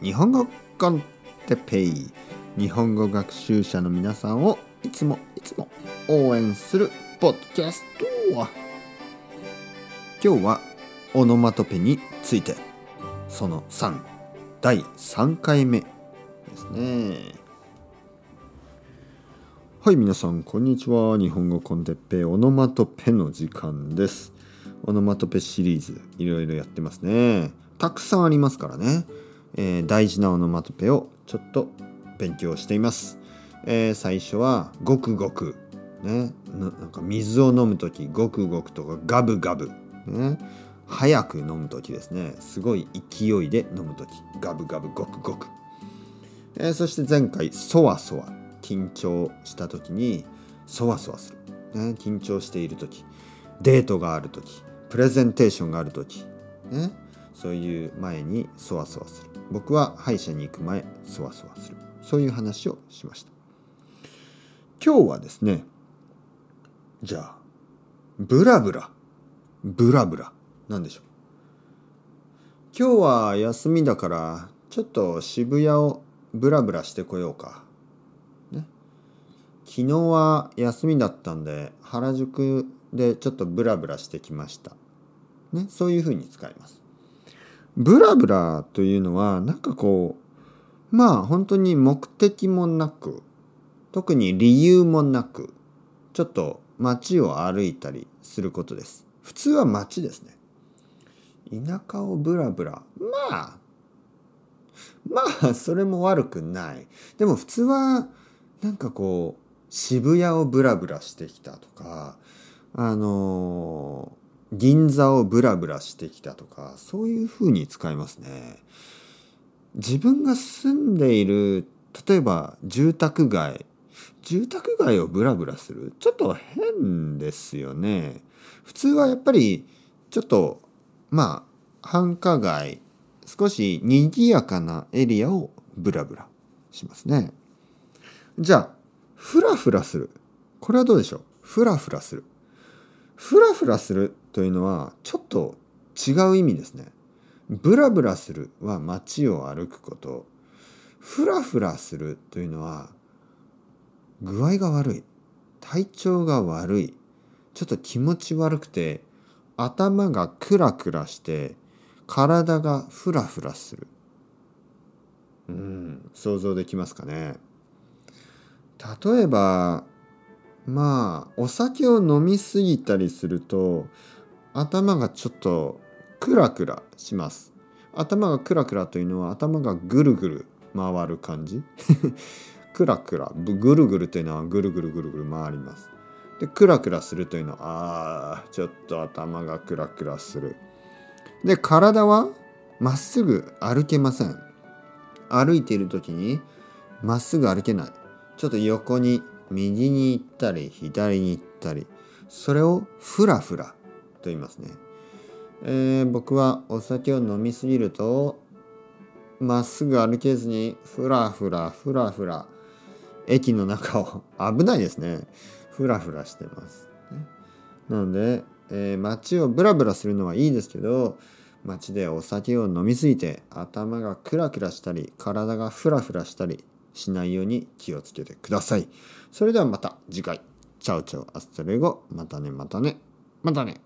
日本語コンテペイ。日本語学習者の皆さんをいつもいつも応援するポッドキャスト。今日はオノマトペについて。その3第3回目ですね。はい皆さんこんにちは。日本語コンテッペイオノマトペの時間です。オノマトペシリーズいろいろやってますね。たくさんありますからね。えー、大事なオノマトペをちょっと勉強しています。えー、最初はごくごく、ね、なんか水を飲む時ごくごくとかガブガブ、ね、早く飲む時ですね。すごい勢いで飲む時。ガブガブごくごく、えー、そして前回そわそわ緊張した時にそわそわする、ね、緊張している時。デートがある時。プレゼンテーションがある時、ね、そういう前にそわそわする。僕は歯医者に行く前そわそわする。そういう話をしました。今日はですねじゃあブラブラ。ブラブラ。なんでしょう。今日は休みだからちょっと渋谷をブラブラしてこようか、ね、昨日は休みだったんで原宿でちょっとブラブラしてきました、ね、そういうふうに使います。ブラブラというのはなんかこうまあ本当に目的もなく特に理由もなくちょっと街を歩いたりすることです。普通は街ですね。田舎をブラブラ。まあまあそれも悪くない。でも普通はなんかこう渋谷をブラブラしてきたとかあの銀座をブラブラしてきたとかそういうふうに使いますね。自分が住んでいる例えば住宅街住宅街をブラブラするちょっと変ですよね。普通はやっぱりちょっとまあ繁華街少し賑やかなエリアをブラブラしますね。じゃあフラフラするこれはどうでしょう？フラフラする。フラフラするというのはちょっと違う意味ですね。ブラブラするは街を歩くこと。フラフラするというのは具合が悪い。体調が悪い。ちょっと気持ち悪くて頭がクラクラして体がフラフラする。うん、想像できますかね。例えばまあお酒を飲みすぎたりすると頭がちょっとクラクラします。頭がクラクラというのは頭がぐるぐる回る感じ。クラクラぐるぐるというのはぐるぐるぐるぐる回ります。でクラクラするというのはあーちょっと頭がクラクラする。で体はまっすぐ歩けません。歩いている時にまっすぐ歩けない。ちょっと横に右に行ったり左に行ったりそれをフラフラと言いますね、えー、僕はお酒を飲みすぎるとまっすぐ歩けずにフラフラフラフラ駅の中を危ないですね。フラフラしてます、ね、なので、えー、街をブラブラするのはいいですけど街でお酒を飲みすぎて頭がクラクラしたり体がフラフラしたりしないように気をつけてください。それではまた次回。チャオチャオアストレゴ。またねまたね。またね。